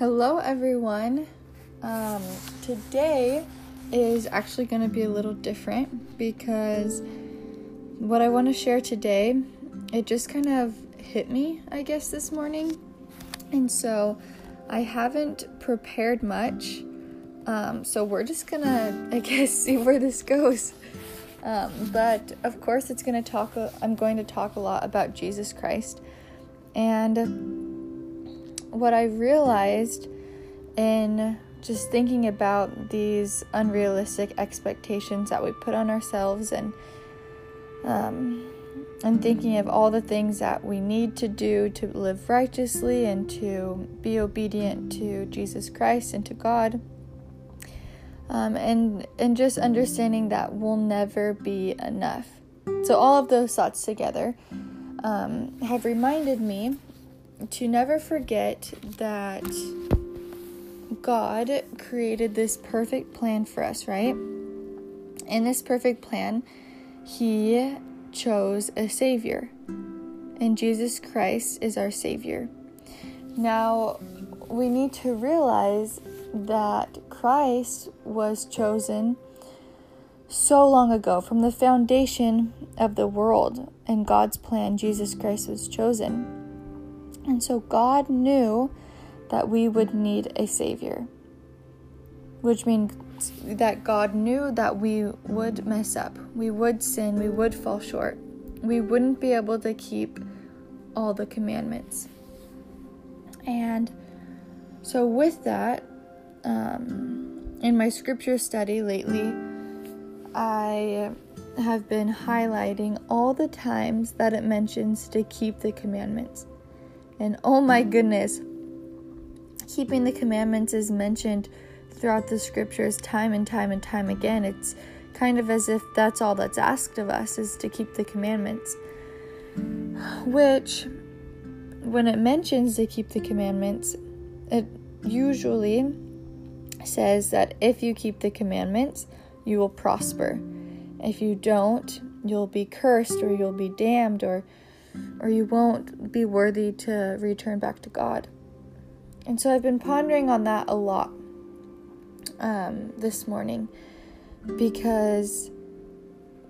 Hello, everyone. Um, today is actually going to be a little different because what I want to share today, it just kind of hit me, I guess, this morning. And so I haven't prepared much. Um, so we're just going to, I guess, see where this goes. Um, but of course, it's going to talk, I'm going to talk a lot about Jesus Christ. And what I realized in just thinking about these unrealistic expectations that we put on ourselves and um, and thinking of all the things that we need to do to live righteously and to be obedient to Jesus Christ and to God. Um, and and just understanding that we'll never be enough. So all of those thoughts together um, have reminded me to never forget that God created this perfect plan for us, right? In this perfect plan, He chose a Savior, and Jesus Christ is our Savior. Now, we need to realize that Christ was chosen so long ago from the foundation of the world. In God's plan, Jesus Christ was chosen. And so God knew that we would need a Savior, which means that God knew that we would mess up, we would sin, we would fall short, we wouldn't be able to keep all the commandments. And so, with that, um, in my scripture study lately, I have been highlighting all the times that it mentions to keep the commandments. And oh my goodness, keeping the commandments is mentioned throughout the scriptures time and time and time again. It's kind of as if that's all that's asked of us is to keep the commandments. Which, when it mentions to keep the commandments, it usually says that if you keep the commandments, you will prosper. If you don't, you'll be cursed or you'll be damned or or you won't be worthy to return back to God. And so I've been pondering on that a lot um, this morning because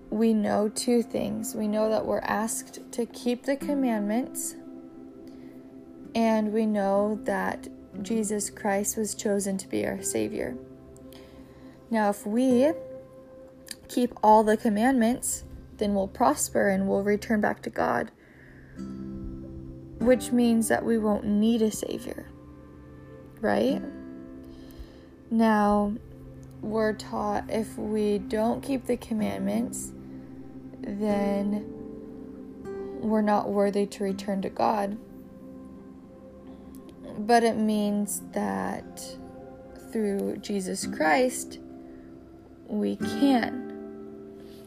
we know two things. We know that we're asked to keep the commandments, and we know that Jesus Christ was chosen to be our Savior. Now, if we keep all the commandments, then we'll prosper and we'll return back to God, which means that we won't need a Savior right? Now, we're taught if we don't keep the commandments, then we're not worthy to return to God. But it means that through Jesus Christ, we can.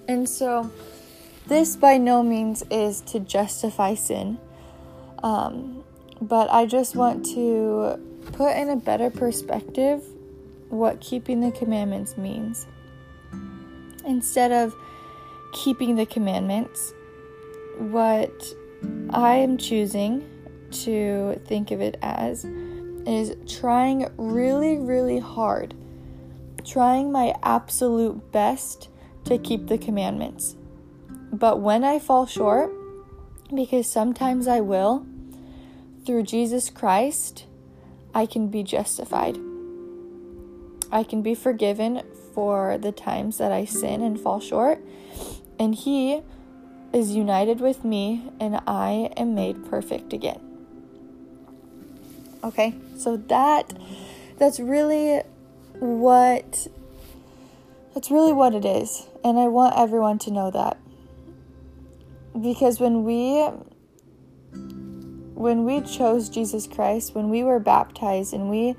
And so, this by no means is to justify sin. Um, but I just want to put in a better perspective what keeping the commandments means. Instead of keeping the commandments, what I am choosing to think of it as is trying really, really hard, trying my absolute best to keep the commandments. But when I fall short, because sometimes I will, through Jesus Christ, I can be justified. I can be forgiven for the times that I sin and fall short, and He is united with me, and I am made perfect again. Okay, so that that's really what that's really what it is, and I want everyone to know that because when we when we chose Jesus Christ, when we were baptized and we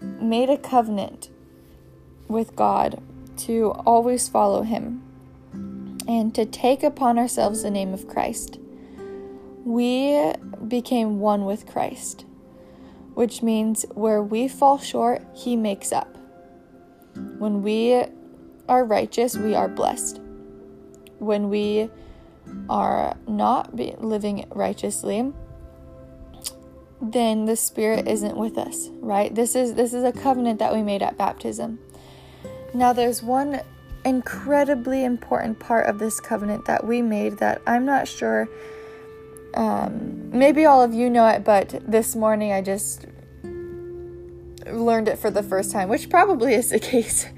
made a covenant with God to always follow Him and to take upon ourselves the name of Christ, we became one with Christ, which means where we fall short, He makes up. When we are righteous, we are blessed. When we are not living righteously, then the spirit isn't with us, right? This is this is a covenant that we made at baptism. Now there's one incredibly important part of this covenant that we made that I'm not sure um, maybe all of you know it, but this morning I just learned it for the first time, which probably is the case.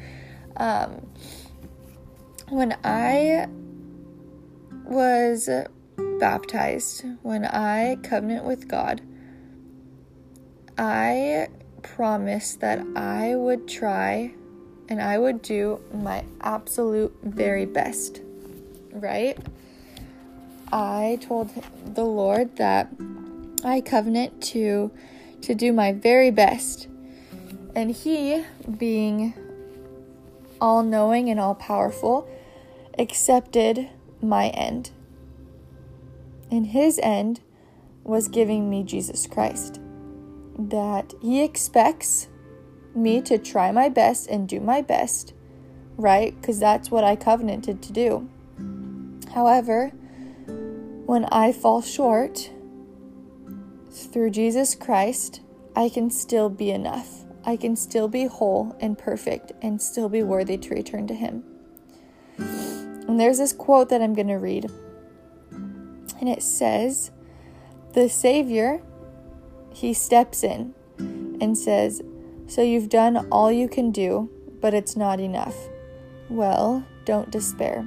Um, when I was baptized, when I covenant with God, I promised that I would try and I would do my absolute very best, right? I told the Lord that I covenant to to do my very best. And he, being all knowing and all powerful, accepted my end. And his end was giving me Jesus Christ. That he expects me to try my best and do my best, right? Because that's what I covenanted to do. However, when I fall short, through Jesus Christ, I can still be enough. I can still be whole and perfect and still be worthy to return to Him. And there's this quote that I'm going to read. And it says, The Savior, He steps in and says, So you've done all you can do, but it's not enough. Well, don't despair.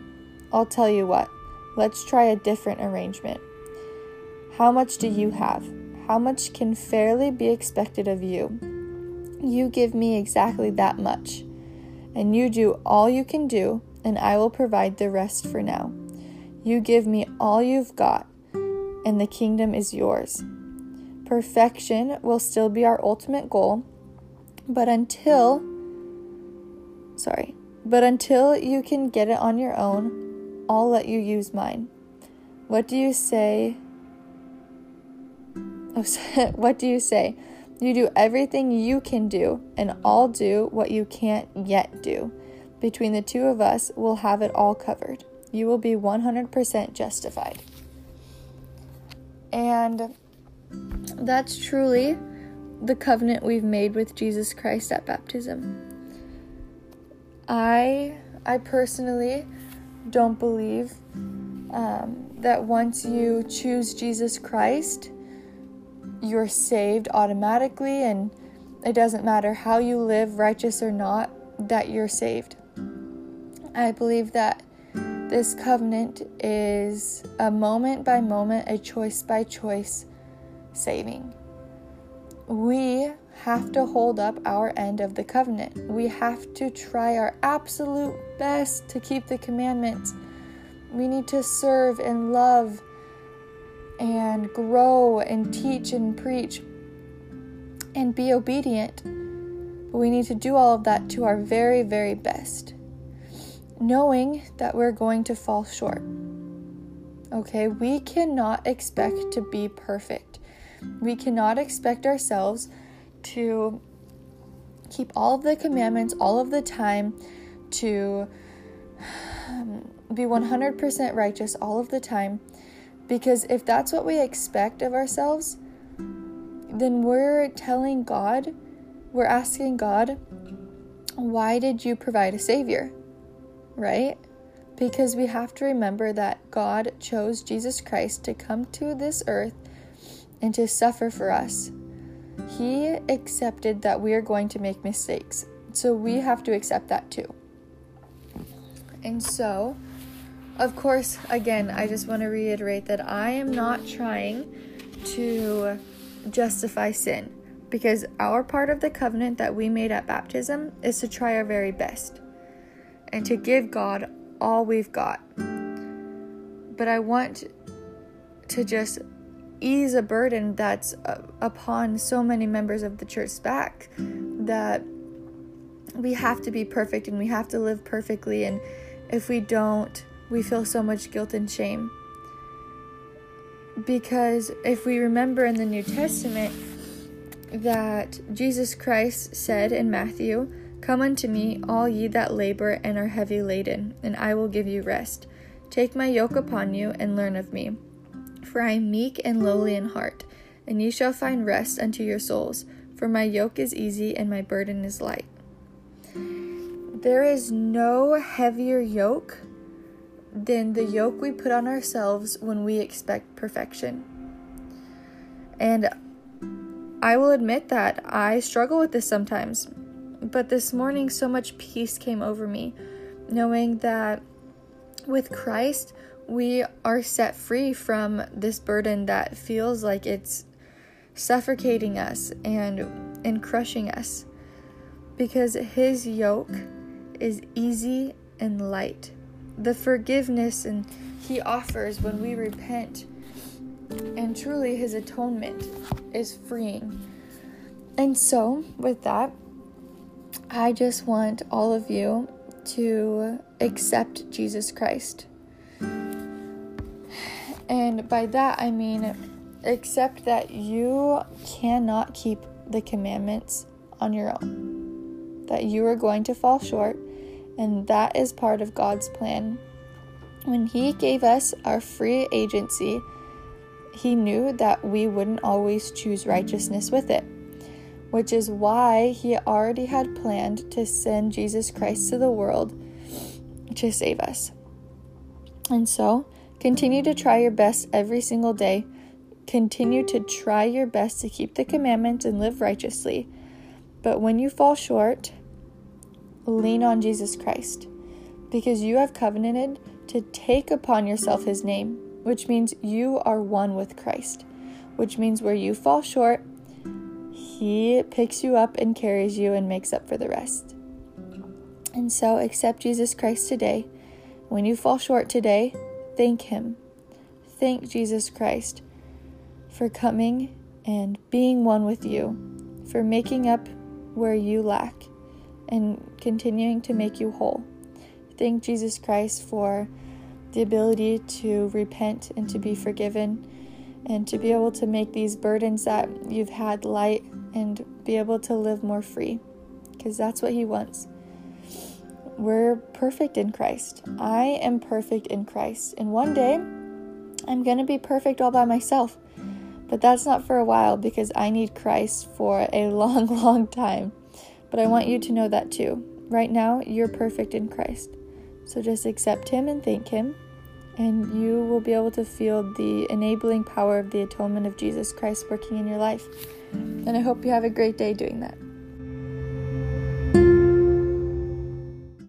I'll tell you what, let's try a different arrangement. How much do you have? How much can fairly be expected of you? You give me exactly that much, and you do all you can do, and I will provide the rest for now. You give me all you've got, and the kingdom is yours. Perfection will still be our ultimate goal, but until, sorry, but until you can get it on your own, I'll let you use mine. What do you say? Oh, what do you say? You do everything you can do, and I'll do what you can't yet do. Between the two of us, we'll have it all covered. You will be 100% justified. And that's truly the covenant we've made with Jesus Christ at baptism. I I personally don't believe um, that once you choose Jesus Christ, you're saved automatically and it doesn't matter how you live, righteous or not, that you're saved. I believe that this covenant is a moment by moment, a choice by choice saving. We have to hold up our end of the covenant. We have to try our absolute best to keep the commandments. We need to serve and love and grow and teach and preach and be obedient. But we need to do all of that to our very, very best, knowing that we're going to fall short. Okay, we cannot expect to be perfect. We cannot expect ourselves to keep all of the commandments all of the time, to um, be 100% righteous all of the time because if that's what we expect of ourselves, then we're telling God, we're asking God, why did you provide a Savior? Right? Because we have to remember that God chose Jesus Christ to come to this earth and to suffer for us. He accepted that we are going to make mistakes. So we have to accept that too. And so, of course, again, I just want to reiterate that I am not trying to justify sin because our part of the covenant that we made at baptism is to try our very best and to give God all we've got. But I want to just ease a burden that's uh, upon so many members of the church's back that we have to be perfect and we have to live perfectly and if we don't we feel so much guilt and shame. Because if we remember in the New Testament that Jesus Christ said in Matthew, Come unto me, all ye that labor and are heavy laden, and I will give you rest. Take my yoke upon you and learn of me. For I am meek and lowly in heart, and ye shall find rest unto your souls, for my yoke is easy and my burden is light. There is no heavier yoke than the yoke we put on ourselves when we expect perfection. And I will admit that I struggle with this sometimes. But this morning, so much peace came over me, knowing that with Christ, we are set free from this burden that feels like it's suffocating us and and crushing us. Because his yoke is easy and light. The forgiveness and he offers when we repent and truly his atonement is freeing. And so with that i just want all of you to accept jesus christ and by that i mean accept that you cannot keep the commandments on your own, that you are going to fall short, and that is part of God's plan. When He gave us our free agency, He knew that we wouldn't always choose righteousness with it, which is why He already had planned to send Jesus Christ to the world to save us. And so, continue to try your best every single day Continue to try your best to keep the commandments and live righteously. But when you fall short, lean on Jesus Christ because you have covenanted to take upon yourself his name, which means you are one with Christ, which means where you fall short, he picks you up and carries you and makes up for the rest. And so accept Jesus Christ today. When you fall short today, thank him. Thank Jesus Christ for coming and being one with you, for making up where you lack and continuing to make you whole. Thank Jesus Christ for the ability to repent and to be forgiven and to be able to make these burdens that you've had light and be able to live more free because that's what He wants. We're perfect in Christ. I am perfect in Christ. And one day, I'm going to be perfect all by myself. But that's not for a while because I need Christ for a long, long time. But I want you to know that too. Right now, you're perfect in Christ. So just accept Him and thank Him, and you will be able to feel the enabling power of the atonement of Jesus Christ working in your life. And I hope you have a great day doing that.